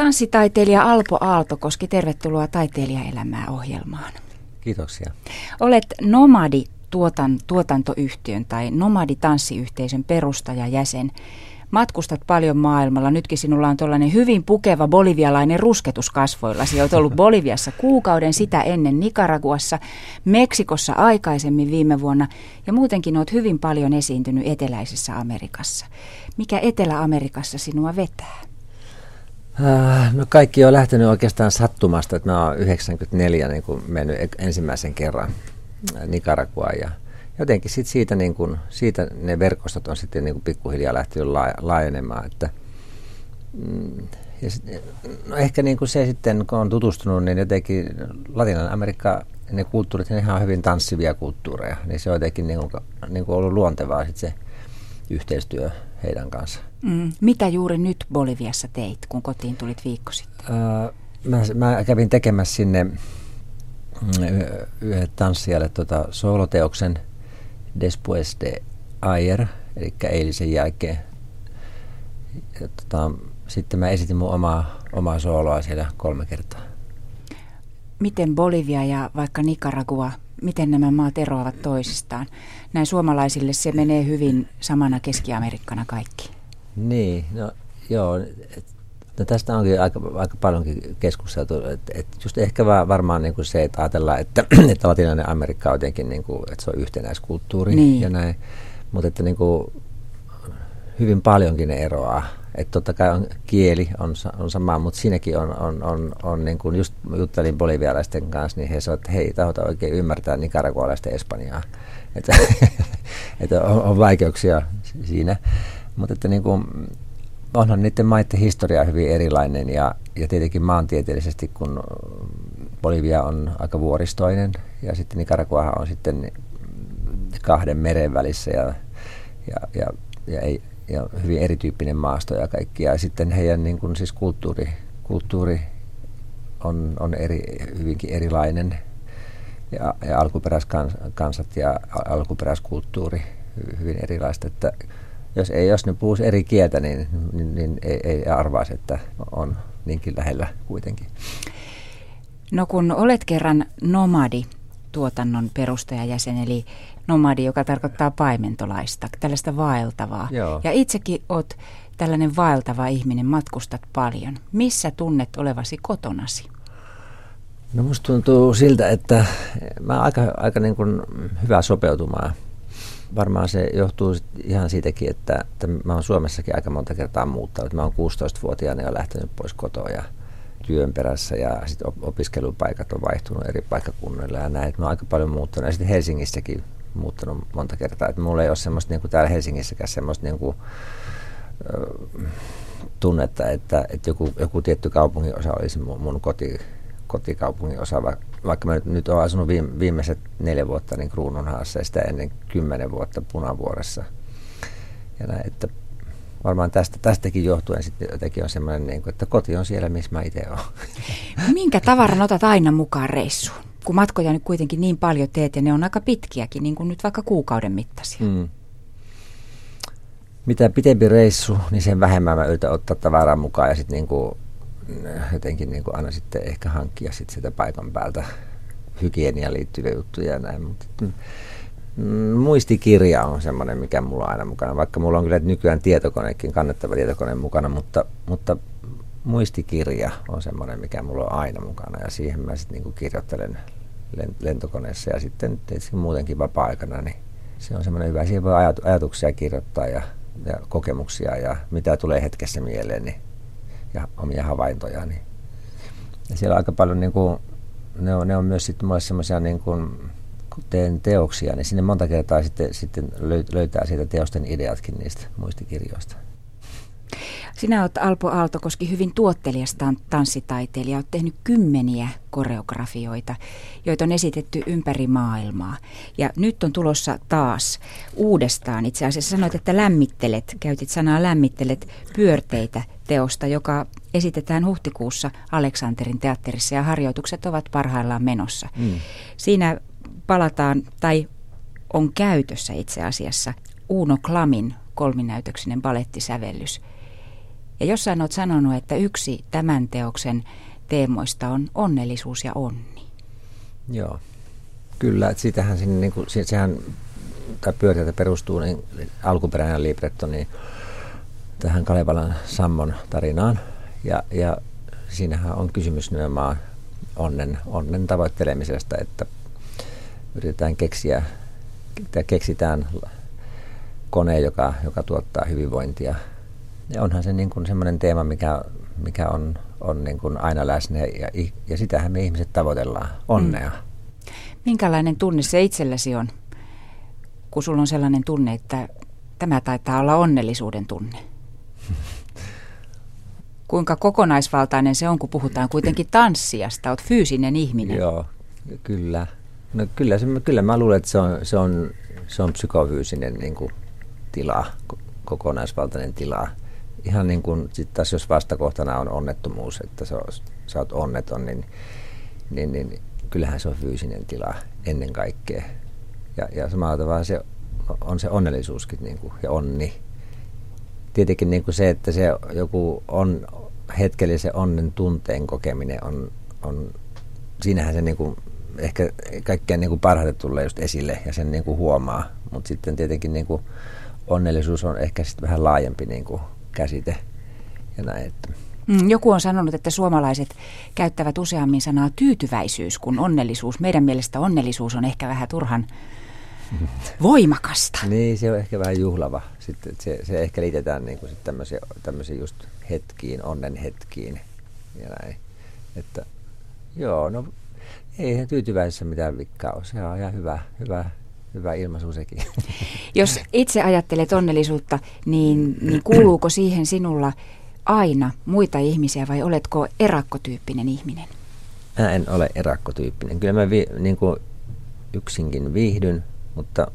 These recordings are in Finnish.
Tanssitaiteilija Alpo Aaltokoski, tervetuloa Taiteilijaelämää ohjelmaan. Kiitoksia. Olet Nomadi tuotan, tuotantoyhtiön tai Nomadi tanssiyhteisön perustajajäsen. Matkustat paljon maailmalla. Nytkin sinulla on tuollainen hyvin pukeva bolivialainen rusketus kasvoillasi. Olet ollut Boliviassa kuukauden, sitä ennen Nicaraguassa, Meksikossa aikaisemmin viime vuonna ja muutenkin olet hyvin paljon esiintynyt eteläisessä Amerikassa. Mikä Etelä-Amerikassa sinua vetää? Äh, no kaikki on lähtenyt oikeastaan sattumasta, että mä oon 94 niin kuin mennyt ensimmäisen kerran Nicaraguaan ja jotenkin sit siitä, niin kuin, siitä ne verkostot on sitten niin kuin pikkuhiljaa lähtenyt laajenemaan. Että, mm, ja sit, no ehkä niin kuin se sitten, kun on tutustunut, niin jotenkin Latinan Amerikka, ne kulttuurit, ne ihan hyvin tanssivia kulttuureja, niin se on jotenkin niin kuin, niin kuin ollut luontevaa sit se yhteistyö heidän kanssa. Mm. Mitä juuri nyt Boliviassa teit, kun kotiin tulit viikko sitten? Öö, mä, mä kävin tekemässä sinne mm, yhden tanssijalle tota sooloteoksen Despues de Ayer, eli eilisen jälkeen. Ja, tota, sitten mä esitin mun omaa, omaa sooloa siellä kolme kertaa. Miten Bolivia ja vaikka Nicaragua, miten nämä maat eroavat toisistaan? Näin suomalaisille se menee hyvin samana Keski-Amerikkana kaikki. Niin, no joo. Et, no tästä onkin aika, aika paljonkin keskusteltu. Että et just ehkä va, varmaan niin kuin se, että ajatellaan, että, että latinalainen Amerikka on jotenkin, niin kuin, että se on yhtenäiskulttuuri niin. ja näin. Mutta että niin kuin, hyvin paljonkin ne eroaa. Että totta kai on, kieli on, on sama, mutta siinäkin on, on, on, on niin kuin just juttelin bolivialaisten kanssa, niin he sanoivat, että hei, tahota oikein ymmärtää nicaragualaista Espanjaa. Että, että on, on vaikeuksia siinä. Mutta että niin kuin, onhan niiden maiden historia hyvin erilainen ja, ja tietenkin maantieteellisesti, kun Bolivia on aika vuoristoinen ja sitten Nicaragua on sitten kahden meren välissä ja, ja, ja, ja, ei, ja hyvin erityyppinen maasto ja kaikki. Ja sitten heidän niin kuin, siis kulttuuri, kulttuuri on, on eri, hyvinkin erilainen ja, ja alkuperäiskansat ja alkuperäiskulttuuri hyvin erilaista. Että jos, ei, jos ne puhuisi eri kieltä, niin, niin, niin ei, ei arvaisi, että on niinkin lähellä kuitenkin. No kun olet kerran nomadi, tuotannon perustajajäsen, eli nomadi, joka tarkoittaa paimentolaista, tällaista vaeltavaa. Joo. Ja itsekin olet tällainen vaeltava ihminen, matkustat paljon. Missä tunnet olevasi kotonasi? No musta tuntuu siltä, että mä oon aika, aika niin kuin hyvä sopeutumaan varmaan se johtuu ihan siitäkin, että, että mä oon Suomessakin aika monta kertaa muuttanut. Mä oon 16-vuotiaana jo lähtenyt pois kotoa ja työn perässä ja sitten opiskelupaikat on vaihtunut eri paikkakunnilla ja näin. Mä oon aika paljon muuttanut ja sitten Helsingissäkin muuttanut monta kertaa. Että mulla ei ole semmoista niin kuin täällä Helsingissäkään semmoista niin kuin, tunnetta, että, että joku, joku tietty kaupungin osa olisi mun, mun koti, kotikaupungin osa, vaikka mä nyt, nyt olen asunut viime, viimeiset neljä vuotta niin Kruununhaassa ja sitä ennen kymmenen vuotta Punavuoressa. Ja näin, että varmaan tästä, tästäkin johtuen sitten jotenkin on semmoinen, niin kuin, että koti on siellä, missä mä itse olen. Minkä tavaran otat aina mukaan reissuun? Kun matkoja nyt kuitenkin niin paljon teet ja ne on aika pitkiäkin, niin kuin nyt vaikka kuukauden mittaisia. Mm. Mitä pitempi reissu, niin sen vähemmän mä yritän ottaa tavaraa mukaan ja sitten niin kuin jotenkin niin kuin aina sitten ehkä hankkia sitten sitä paikan päältä hygieniaan liittyviä juttuja ja näin. Mutta, mm, muistikirja on semmoinen, mikä mulla on aina mukana, vaikka mulla on kyllä nykyään tietokonekin, kannettava tietokone mukana, mutta, mutta muistikirja on semmoinen, mikä mulla on aina mukana ja siihen mä sitten niin kirjoittelen lentokoneessa ja sitten muutenkin vapaa-aikana, niin se on semmoinen hyvä. Siihen voi ajatuksia kirjoittaa ja, ja kokemuksia ja mitä tulee hetkessä mieleen, niin ja omia havaintoja. Niin. Ja siellä on aika paljon, niin kuin, ne, on, ne on myös sitten mulle semmoisia, niin kuin, kun teen teoksia, niin sinne monta kertaa sitten, sitten löytää siitä teosten ideatkin niistä muistikirjoista. Sinä olet Alpo Aaltokoski hyvin tuottelias tanssitaiteilija. Olet tehnyt kymmeniä koreografioita, joita on esitetty ympäri maailmaa. Ja nyt on tulossa taas uudestaan. Itse asiassa sanoit, että lämmittelet, käytit sanaa lämmittelet pyörteitä teosta, joka esitetään huhtikuussa Aleksanterin teatterissa ja harjoitukset ovat parhaillaan menossa. Mm. Siinä palataan, tai on käytössä itse asiassa Uno Klamin kolminäytöksinen balettisävellys – Ja jossain olet sanonut, että yksi tämän teoksen teemoista on onnellisuus ja onni. Joo, kyllä. Että sitähän sinne, niin kuin, sehän, tai pyöriä perustuu niin alkuperäinen libretto niin tähän Kalevalan Sammon tarinaan. Ja, ja siinähän on kysymys nimenomaan onnen, onnen tavoittelemisesta, että yritetään keksiä, keksitään kone, joka, joka tuottaa hyvinvointia. Ja onhan se niin kuin semmoinen teema, mikä, mikä on, on niin kuin aina läsnä ja, ja sitähän me ihmiset tavoitellaan, onnea. Mm. Minkälainen tunne se itselläsi on, kun sulla on sellainen tunne, että tämä taitaa olla onnellisuuden tunne? Kuinka kokonaisvaltainen se on, kun puhutaan kuitenkin tanssijasta, olet fyysinen ihminen. Joo, kyllä. No kyllä, se, kyllä mä luulen, että se on, se on, se on psykofyysinen niin kuin, tila, kokonaisvaltainen tila. Ihan niin kuin sitten taas jos vastakohtana on onnettomuus, että sä, sä oot onneton, niin, niin, niin kyllähän se on fyysinen tila ennen kaikkea. Ja, ja samalla tavalla se on se onnellisuuskin niin kuin, ja onni. Tietenkin niin kuin se, että se joku on hetkellisen onnen tunteen kokeminen on, on siinähän se niin kuin ehkä kaikkein niin kuin parhaiten tulee just esille ja sen niin kuin huomaa. Mutta sitten tietenkin niin kuin onnellisuus on ehkä sitten vähän laajempi niin kuin käsite ja näin. Että. Mm, joku on sanonut, että suomalaiset käyttävät useammin sanaa tyytyväisyys kuin onnellisuus. Meidän mielestä onnellisuus on ehkä vähän turhan voimakasta. niin, se on ehkä vähän juhlava. Sitten se, se ehkä liitetään niin kuin tämmöisiin just hetkiin, onnen hetkiin ja näin. Että joo, no ei tyytyväisessä mitään vikkaa ole. Se on ihan hyvä, hyvä, hyvä ilmaisu sekin. Jos itse ajattelet onnellisuutta, niin, niin kuuluuko siihen sinulla aina muita ihmisiä vai oletko erakkotyyppinen ihminen? Mä en ole erakkotyyppinen. Kyllä mä vi, niin kuin yksinkin viihdyn, mutta,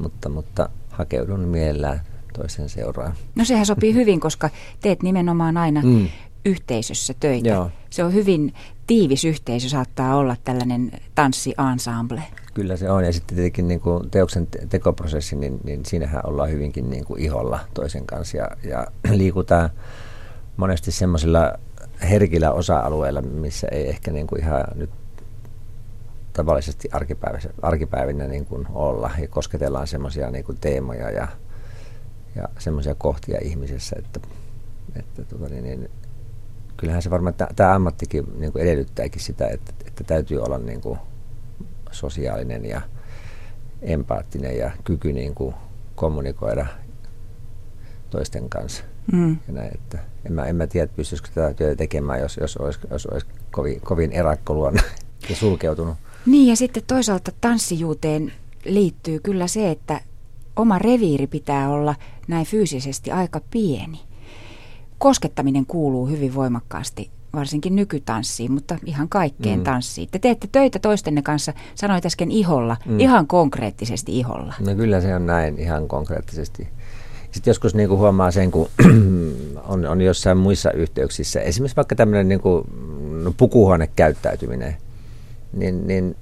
mutta, mutta hakeudun mielellään toisen seuraan. No sehän sopii hyvin, koska teet nimenomaan aina mm. yhteisössä töitä. Joo. Se on hyvin tiivis yhteisö, saattaa olla tällainen tanssi-ensemble. Kyllä se on. Ja sitten tietenkin niin kuin teoksen tekoprosessi, niin, niin siinähän ollaan hyvinkin niin kuin iholla toisen kanssa ja, ja liikutaan monesti semmoisilla herkillä osa-alueilla, missä ei ehkä niin kuin ihan nyt tavallisesti arkipäivinä niin kuin olla ja kosketellaan semmoisia niin kuin teemoja ja, ja semmoisia kohtia ihmisessä, että, että tota niin, niin, kyllähän se varmaan, tämä ammattikin niin kuin edellyttääkin sitä, että, että täytyy olla niin kuin sosiaalinen ja empaattinen ja kyky niin kuin kommunikoida toisten kanssa. Mm. Ja näin, että en, mä, en mä tiedä, pystyisikö tätä työtä tekemään, jos, jos olisi, jos olisi kovin, kovin erakkoluonna ja sulkeutunut. Niin ja sitten toisaalta tanssijuuteen liittyy kyllä se, että oma reviiri pitää olla näin fyysisesti aika pieni. Koskettaminen kuuluu hyvin voimakkaasti varsinkin nykytanssiin, mutta ihan kaikkeen mm. tanssiin. Te teette töitä toistenne kanssa, sanoit äsken iholla, mm. ihan konkreettisesti iholla. No kyllä se on näin, ihan konkreettisesti. Sitten joskus niin kuin huomaa sen, kun on, on jossain muissa yhteyksissä, esimerkiksi vaikka tämmöinen niin kuin, no, pukuhuonekäyttäytyminen, niin, niin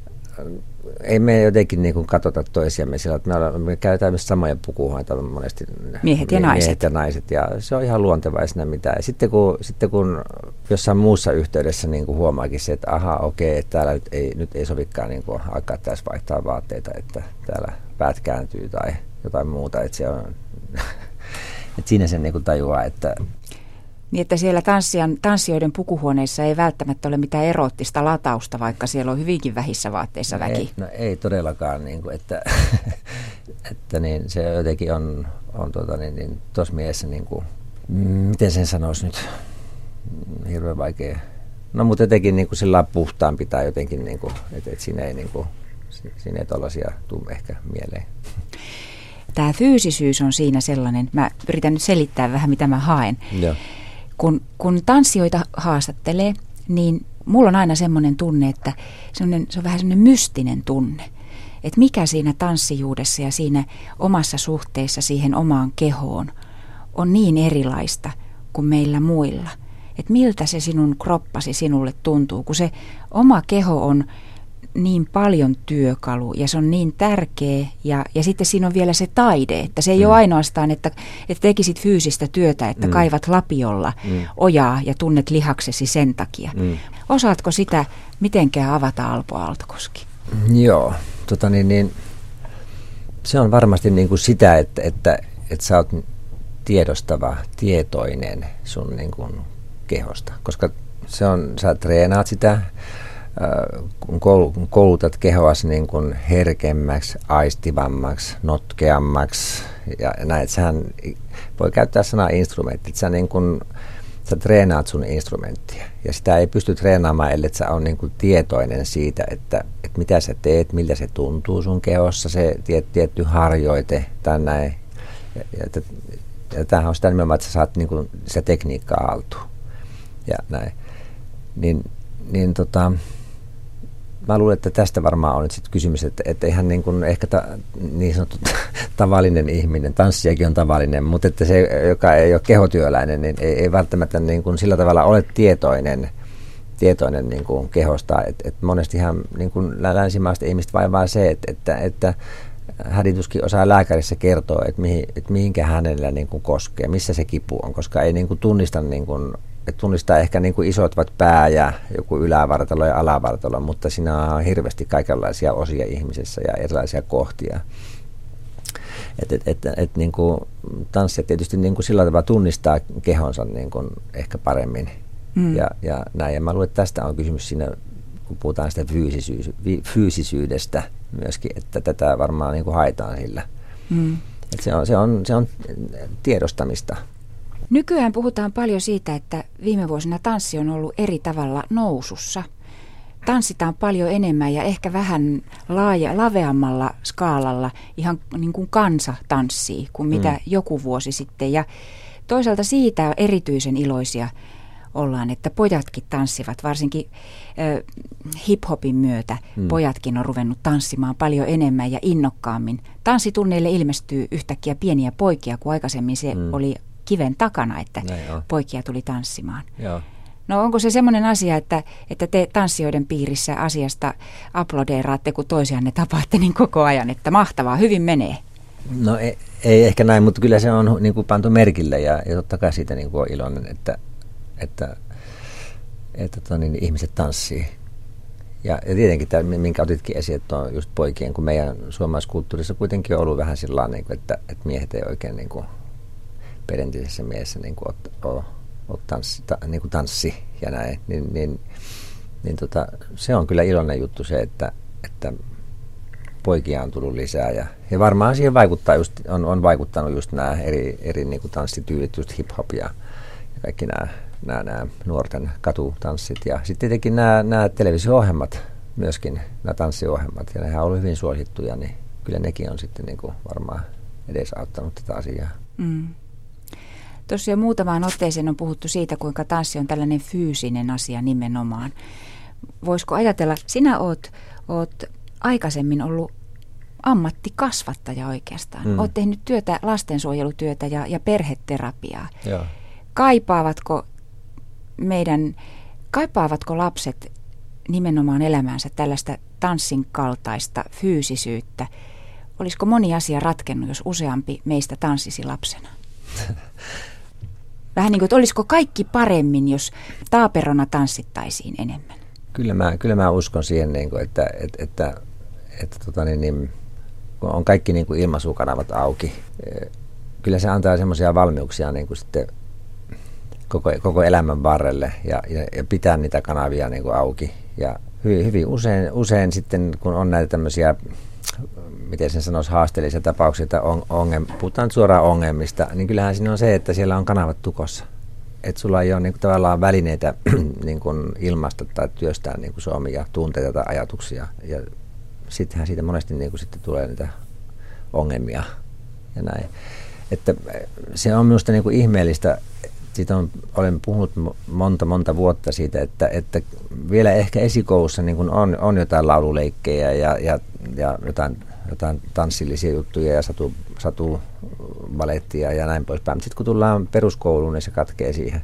ei me jotenkin niin kuin katsota toisiamme sillä, että me, ollaan, me käytetään myös samoja pukuhuoneita monesti. Miehet ja naiset. Miehet ja naiset, ja se on ihan luontevaa siinä mitään. Ja sitten kun, sitten kun jossain muussa yhteydessä niin kuin huomaakin se, että aha, okei, että täällä nyt ei, nyt ei sovikaan niin kuin alkaa tässä vaihtaa vaatteita, että täällä päät kääntyy tai jotain muuta, että se on... että siinä sen niin kuin tajuaa, että niin, että siellä tanssijan, tanssijoiden pukuhuoneissa ei välttämättä ole mitään eroottista latausta, vaikka siellä on hyvinkin vähissä vaatteissa väki. Ei, no ei todellakaan, niin kuin, että, että niin, se jotenkin on, on tuota, niin, niin, tuossa mielessä, niin kuin, miten sen sanoisi nyt, hirveän vaikea. No mutta jotenkin niin kuin sillä puhtaan pitää jotenkin, niin kuin, että, että siinä ei, niin kuin, siinä ei tollaisia tule ehkä mieleen. Tämä fyysisyys on siinä sellainen, mä yritän nyt selittää vähän mitä mä haen. Joo kun, kun tanssijoita haastattelee, niin mulla on aina semmoinen tunne, että se on vähän semmoinen mystinen tunne. Että mikä siinä tanssijuudessa ja siinä omassa suhteessa siihen omaan kehoon on niin erilaista kuin meillä muilla. Että miltä se sinun kroppasi sinulle tuntuu, kun se oma keho on niin paljon työkalu ja se on niin tärkeä ja, ja sitten siinä on vielä se taide, että se ei mm. ole ainoastaan, että, että tekisit fyysistä työtä, että mm. kaivat lapiolla mm. ojaa ja tunnet lihaksesi sen takia. Mm. Osaatko sitä mitenkään avata Alpo Aaltokoski? Joo, tota niin, niin, se on varmasti niin kuin sitä, että, että, että sä oot tiedostava, tietoinen sun niin kuin kehosta, koska se on, sä treenaat sitä, kun koulutat kehoas niin kuin herkemmäksi, aistivammaksi, notkeammaksi ja näin, sehän voi käyttää sanaa instrumentti, sä, niin kuin, sä treenaat sun instrumenttia ja sitä ei pysty treenaamaan, ellei sä on niin kuin tietoinen siitä, että, että mitä sä teet, miltä se tuntuu sun kehossa, se tiet, tietty harjoite tai näin. Ja, ja, ja tämähän on sitä nimenomaan, että sä saat niin kuin, sitä tekniikkaa altuun ja näin. Niin, niin tota, mä luulen, että tästä varmaan on nyt sitten kysymys, että, että eihän niin kuin ehkä ta, niin sanottu tavallinen ihminen, tanssijakin on tavallinen, mutta että se, joka ei ole kehotyöläinen, niin ei, ei välttämättä niin kuin sillä tavalla ole tietoinen, tietoinen niin kuin kehosta. että et monestihan niin kuin länsimaista ihmistä vaivaa se, että, että, että hädituskin osaa lääkärissä kertoa, että, mihin, että mihinkä hänellä niin kuin koskee, missä se kipu on, koska ei niin kuin tunnista niin kuin tunnistaa ehkä niin kuin isot pää ja joku ylävartalo ja alavartalo, mutta siinä on hirveästi kaikenlaisia osia ihmisessä ja erilaisia kohtia. Et, et, et, et, niin kuin tanssijat tietysti niin kuin sillä tavalla tunnistaa kehonsa niin kuin ehkä paremmin. Mm. Ja, ja, näin. ja mä luulen, että tästä on kysymys siinä, kun puhutaan sitä fyysisyys, fyysisyydestä myöskin, että tätä varmaan niin kuin haetaan sillä. Mm. Et se, on, se, on, se on tiedostamista. Nykyään puhutaan paljon siitä, että viime vuosina tanssi on ollut eri tavalla nousussa. Tanssitaan paljon enemmän ja ehkä vähän laaja, laveammalla skaalalla ihan niin kuin kansa tanssii kuin mitä mm. joku vuosi sitten. Ja toisaalta siitä erityisen iloisia ollaan, että pojatkin tanssivat, varsinkin äh, hip-hopin myötä mm. pojatkin on ruvennut tanssimaan paljon enemmän ja innokkaammin. Tanssitunneille ilmestyy yhtäkkiä pieniä poikia, kun aikaisemmin se mm. oli kiven takana, että poikia tuli tanssimaan. Joo. No onko se semmoinen asia, että, että te tanssijoiden piirissä asiasta aplodeeraatte, kun toisianne tapaatte niin koko ajan, että mahtavaa, hyvin menee? No ei, ei ehkä näin, mutta kyllä se on niin kuin pantu merkille ja, ja totta kai siitä niin kuin on iloinen, että, että, että tota, niin, ihmiset tanssii. Ja, ja tietenkin tämä, minkä otitkin esiin, että on just poikien, kun meidän suomalaiskulttuurissa kuitenkin on ollut vähän sillä niin kuin, että, että miehet ei oikein niin kuin, perinteisessä mielessä niin kuin, ot, ot, tanssi, ta, niin kuin tanssi ja näin, niin, niin, niin tota, se on kyllä iloinen juttu se, että, että poikia on tullut lisää ja, ja varmaan siihen vaikuttaa just, on, on vaikuttanut just nämä eri, eri niin kuin tanssityylit, just hip-hop ja, ja kaikki nämä, nämä, nämä nuorten katutanssit ja sitten tietenkin nämä, nämä televisio-ohjelmat myöskin, nämä tanssiohjelmat ja nehän on ollut hyvin suosittuja, niin kyllä nekin on sitten niin kuin varmaan edesauttanut tätä asiaa. Mm. Tuossa jo muutamaan otteeseen on puhuttu siitä, kuinka tanssi on tällainen fyysinen asia nimenomaan. Voisiko ajatella, sinä oot, oot aikaisemmin ollut ammattikasvattaja oikeastaan. Mm. Oot tehnyt työtä, lastensuojelutyötä ja, ja perheterapiaa. Joo. Kaipaavatko meidän, kaipaavatko lapset nimenomaan elämäänsä tällaista tanssin kaltaista fyysisyyttä? Olisiko moni asia ratkennut, jos useampi meistä tanssisi lapsena? Vähän niin kuin, että olisiko kaikki paremmin, jos taaperona tanssittaisiin enemmän? Kyllä mä, kyllä mä uskon siihen, niin kuin, että, että, että, että tota niin, niin, kun on kaikki niin kuin ilmaisukanavat auki, eh, kyllä se antaa semmoisia valmiuksia niin kuin sitten koko, koko elämän varrelle ja, ja, ja pitää niitä kanavia niin kuin auki. Ja hyvin, hyvin usein, usein sitten, kun on näitä tämmöisiä miten sen sanoisi, haasteellisia tapauksia, että on, ongem, puhutaan suoraan ongelmista, niin kyllähän siinä on se, että siellä on kanavat tukossa. Että sulla ei ole niin kuin, tavallaan välineitä niin kuin ilmaista tai työstää niin kuin suomia tunteita tai ajatuksia. Ja sittenhän siitä monesti niin kuin, sitten tulee niitä ongelmia ja näin. Että se on minusta niin kuin ihmeellistä, siitä on, olen puhunut monta monta vuotta siitä, että, että vielä ehkä esikoulussa niin on, on jotain laululeikkejä ja, ja, ja jotain jotain tanssillisia juttuja ja satu, satu valettia ja näin poispäin. Sitten kun tullaan peruskouluun, niin se katkee siihen.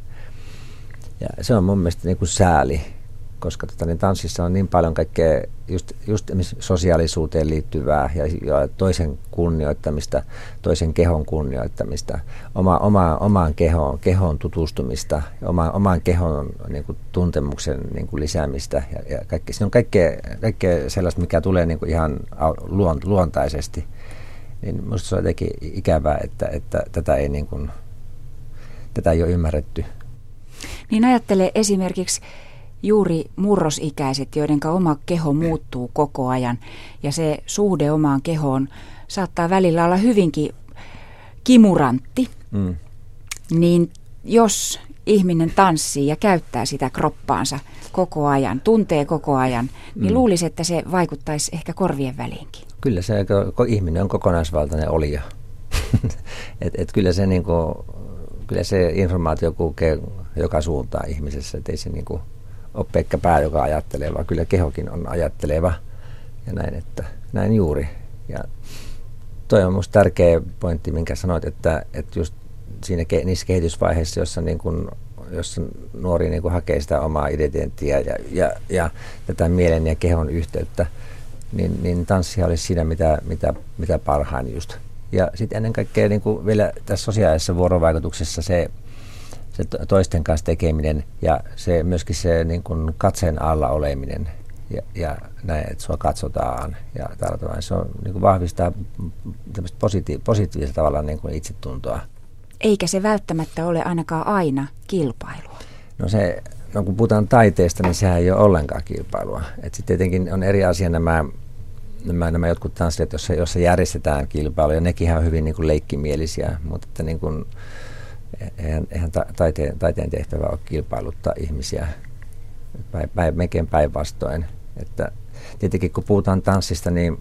Ja se on mun mielestä niin kuin sääli, koska tota, niin tanssissa on niin paljon kaikkea just, just sosiaalisuuteen liittyvää ja, ja toisen kunnioittamista, toisen kehon kunnioittamista, oma, oma, omaan kehoon, kehoon tutustumista, oma, omaan kehon niin kuin, tuntemuksen niin kuin, lisäämistä ja, ja kaikkea, siinä on kaikkea, kaikkea sellaista, mikä tulee niin kuin, ihan luontaisesti. Niin minusta se on jotenkin ikävää, että, että tätä, ei, niin kuin, tätä ei ole ymmärretty. Niin ajattele esimerkiksi juuri murrosikäiset, joiden oma keho muuttuu koko ajan ja se suhde omaan kehoon saattaa välillä olla hyvinkin kimurantti, mm. niin jos ihminen tanssii ja käyttää sitä kroppaansa koko ajan, tuntee koko ajan, niin mm. luulisi, että se vaikuttaisi ehkä korvien väliinkin. Kyllä se ihminen on kokonaisvaltainen olija. et, et kyllä, se niinku, kyllä se informaatio kulkee joka suuntaan ihmisessä, että ei se niinku, ole Pekka Pää, joka ajattelee, vaan kyllä kehokin on ajatteleva. Ja näin, että näin juuri. Ja toi on minusta tärkeä pointti, minkä sanoit, että, että just siinä niissä kehitysvaiheissa, jossa, niin kun, jossa nuori niin kun hakee sitä omaa identiteettiä ja, ja, ja tätä mielen ja kehon yhteyttä, niin, niin tanssia olisi siinä mitä, mitä, mitä parhain just. Ja sitten ennen kaikkea niin vielä tässä sosiaalisessa vuorovaikutuksessa se se toisten kanssa tekeminen ja se myöskin se niin kuin katseen alla oleminen ja, ja näin, että sua katsotaan ja tarvitaan. Se on, niin kuin vahvistaa positi- positiivisella tavalla niin kuin itsetuntoa. Eikä se välttämättä ole ainakaan aina kilpailua. No se, no kun puhutaan taiteesta, niin sehän ei ole ollenkaan kilpailua. Sitten tietenkin on eri asia nämä, nämä, nämä jotkut tanssijat, joissa, joissa järjestetään kilpailuja. Nekin on hyvin niin kuin leikkimielisiä, mutta että niin kuin, eihän, eihän taiteen, taiteen tehtävä ole kilpailuttaa ihmisiä, päin, päin, mekin päinvastoin. Että tietenkin kun puhutaan tanssista, niin,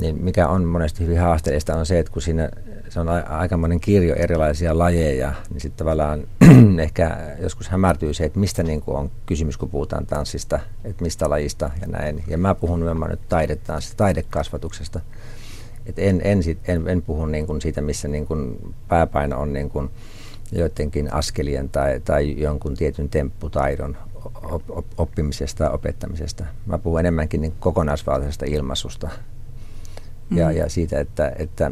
niin mikä on monesti hyvin haasteellista on se, että kun siinä se on aikamoinen kirjo erilaisia lajeja, niin sitten tavallaan ehkä joskus hämärtyy se, että mistä niin kuin on kysymys, kun puhutaan tanssista, että mistä lajista ja näin. Ja mä puhun nimenomaan nyt taidetanssista, taidekasvatuksesta. Et en, en, sit, en, en puhu niin kuin siitä, missä niin kuin pääpaino on niin kuin joidenkin askelien tai, tai jonkun tietyn tempputaidon op, op, oppimisesta ja opettamisesta. Mä puhun enemmänkin niin kokonaisvaltaisesta ilmaisusta ja, mm. ja siitä, että, että,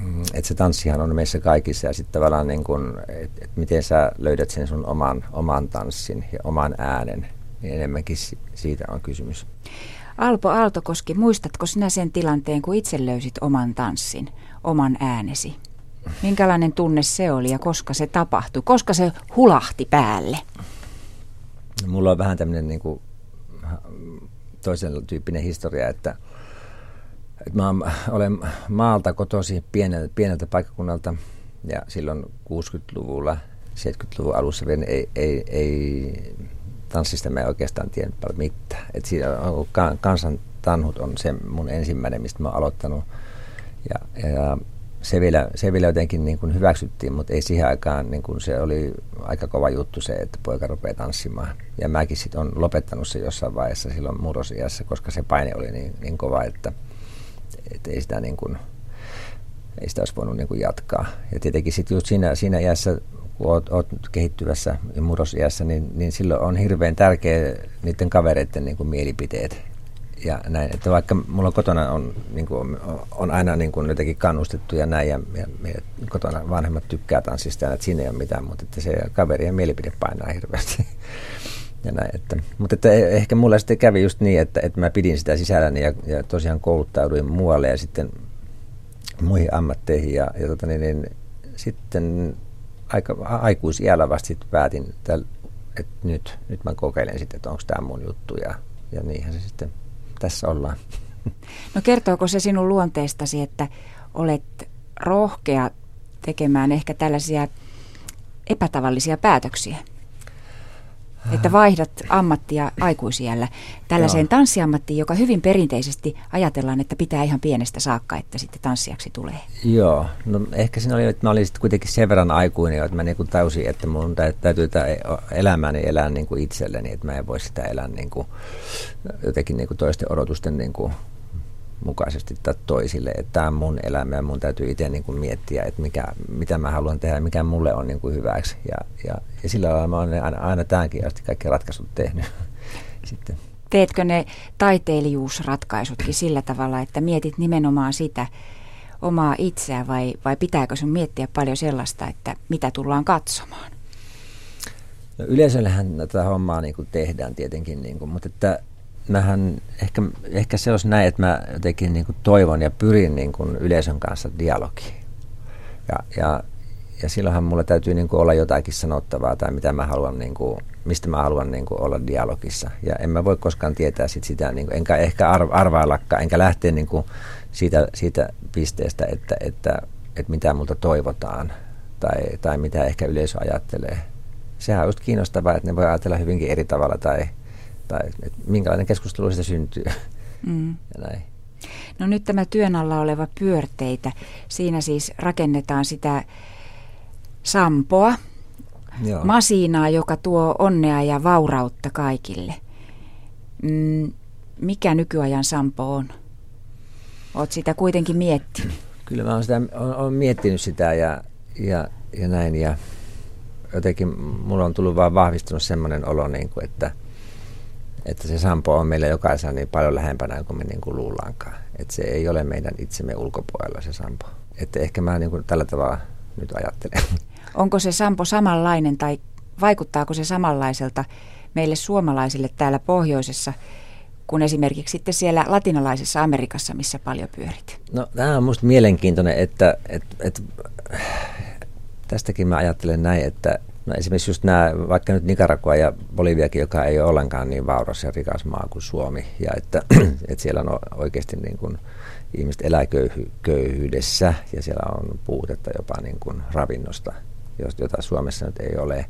mm, että se tanssihan on meissä kaikissa ja sitten tavallaan niin kuin, että, että miten sä löydät sen sun oman, oman tanssin ja oman äänen, niin enemmänkin siitä on kysymys. Alpo Aaltokoski, muistatko sinä sen tilanteen, kun itse löysit oman tanssin, oman äänesi? Minkälainen tunne se oli ja koska se tapahtui? Koska se hulahti päälle? Mulla on vähän tämmöinen niin toisen tyyppinen historia, että, että mä olen maalta kotosi pieneltä, pieneltä paikkakunnalta ja silloin 60-luvulla, 70-luvun alussa vielä ei, ei, ei tanssista mä oikeastaan tiennyt paljon mitään. Et siinä on, kansan tanhut on se mun ensimmäinen, mistä mä oon aloittanut. Ja, ja se vielä, se vielä jotenkin niin kuin hyväksyttiin, mutta ei siihen aikaan, niin kuin se oli aika kova juttu se, että poika rupeaa tanssimaan. Ja mäkin sitten on lopettanut se jossain vaiheessa silloin murrosiässä, koska se paine oli niin, niin kova, että, että ei sitä niin kuin, ei sitä olisi voinut niin kuin jatkaa. Ja tietenkin sitten just siinä, siinä iässä, kun oot, oot kehittyvässä murrosiässä, niin, niin silloin on hirveän tärkeä niiden kavereiden niin kuin mielipiteet ja näin, että vaikka mulla kotona on, niin kuin, on aina niin kuin jotenkin kannustettu ja näin, ja, ja meidän kotona vanhemmat tykkää tanssista, että siinä ei ole mitään, mutta että se kaverien mielipide painaa hirveästi. ja näin, että, mutta että e- ehkä mulla sitten kävi just niin, että, että mä pidin sitä sisälläni ja, ja tosiaan kouluttauduin muualle ja sitten muihin ammatteihin ja, ja tota niin, niin, sitten aika aikuisiällä vasta sitten päätin, että, että nyt, nyt mä kokeilen sitten, että onko tämä mun juttu ja, ja niinhän se sitten tässä ollaan. No kertooko se sinun luonteestasi, että olet rohkea tekemään ehkä tällaisia epätavallisia päätöksiä? Että vaihdat ammattia aikuisiellä tällaiseen Joo. tanssiammattiin, joka hyvin perinteisesti ajatellaan, että pitää ihan pienestä saakka, että sitten tanssijaksi tulee. Joo, no ehkä siinä oli, että mä olin sitten kuitenkin sen verran aikuinen, että mä niin kuin täysin, että mun täytyy tämä elämäni elää niin kuin itselleni, että mä en voi sitä elää niin kuin, jotenkin niin kuin toisten odotusten niin kuin mukaisesti tai toisille, että tämä on mun elämä ja mun täytyy itse niin kuin miettiä, että mikä, mitä mä haluan tehdä ja mikä mulle on niin kuin hyväksi. Ja, ja, ja sillä lailla mä olen aina, aina tähänkin asti kaikki ratkaisut tehnyt sitten. Teetkö ne taiteilijuusratkaisutkin sillä tavalla, että mietit nimenomaan sitä omaa itseä vai, vai pitääkö sun miettiä paljon sellaista, että mitä tullaan katsomaan? No yleisöllähän tätä hommaa niin kuin tehdään tietenkin, niin kuin, mutta että mähän ehkä, ehkä se olisi näin, että mä jotenkin niin kuin toivon ja pyrin niin kuin yleisön kanssa dialogiin. Ja, ja, ja silloinhan mulla täytyy niin kuin olla jotakin sanottavaa tai mitä mä haluan, niin kuin, mistä mä haluan niin kuin olla dialogissa. Ja en mä voi koskaan tietää sit sitä, niin kuin, enkä ehkä arvaillakaan, enkä lähteä niin kuin siitä, siitä pisteestä, että, että, että mitä multa toivotaan tai, tai mitä ehkä yleisö ajattelee. Sehän on just kiinnostavaa, että ne voi ajatella hyvinkin eri tavalla tai, tai että minkälainen keskustelu siitä syntyy. Mm. Ja näin. No nyt tämä työn alla oleva pyörteitä, siinä siis rakennetaan sitä sampoa, Joo. masiinaa, joka tuo onnea ja vaurautta kaikille. Mm, mikä nykyajan sampo on? Olet sitä kuitenkin miettinyt. Kyllä mä oon, sitä, oon, oon miettinyt sitä ja, ja, ja näin ja jotenkin mulla on tullut vaan vahvistunut semmoinen olo, niin kuin, että, että se sampo on meillä jokaisella niin paljon lähempänä kuin me niin kuin luullaankaan. Että se ei ole meidän itsemme ulkopuolella se sampo. Että ehkä mä niin kuin tällä tavalla nyt ajattelen. Onko se sampo samanlainen tai vaikuttaako se samanlaiselta meille suomalaisille täällä pohjoisessa kuin esimerkiksi sitten siellä latinalaisessa Amerikassa, missä paljon pyörit? No tämä on minusta mielenkiintoinen, että, että, että tästäkin mä ajattelen näin, että no esimerkiksi just nämä, vaikka nyt Nicaragua ja Boliviakin, joka ei ole ollenkaan niin vauras ja rikas maa kuin Suomi, ja että, että siellä on oikeasti niin kuin, ihmiset elää köyhy, köyhyydessä ja siellä on puutetta jopa niin kuin ravinnosta, jota Suomessa nyt ei ole,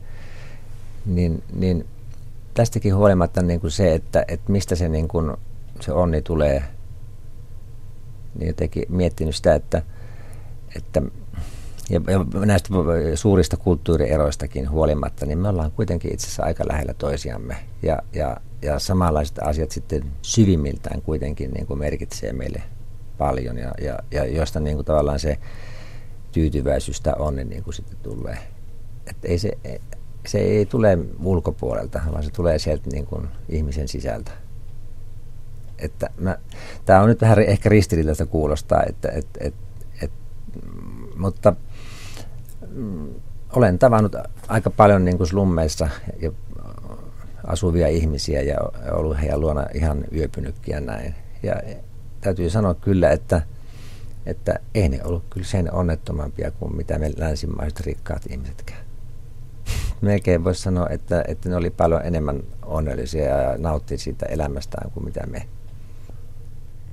niin, niin tästäkin huolimatta niin kuin se, että, että mistä se, niin kuin, se onni tulee, niin jotenkin miettinyt sitä, että, että ja, näistä suurista kulttuurieroistakin huolimatta, niin me ollaan kuitenkin itse asiassa aika lähellä toisiamme. Ja, ja, ja samanlaiset asiat sitten syvimmiltään kuitenkin niin kuin merkitsee meille paljon ja, ja, ja josta niin kuin tavallaan se tyytyväisyystä on niin kuin sitten tulee. Että ei se, se ei tule ulkopuolelta, vaan se tulee sieltä niin kuin ihmisen sisältä. Että mä, tämä on nyt vähän ehkä ristiriitaista kuulostaa, että, et, et, et, mutta olen tavannut aika paljon niin kuin slummeissa ja asuvia ihmisiä ja ollut heidän luona ihan yöpynytkin ja näin. Ja täytyy sanoa kyllä, että, että ei ne ollut kyllä sen onnettomampia kuin mitä me länsimaiset rikkaat ihmisetkään melkein voisi sanoa, että, että ne oli paljon enemmän onnellisia ja nautti siitä elämästään kuin mitä me.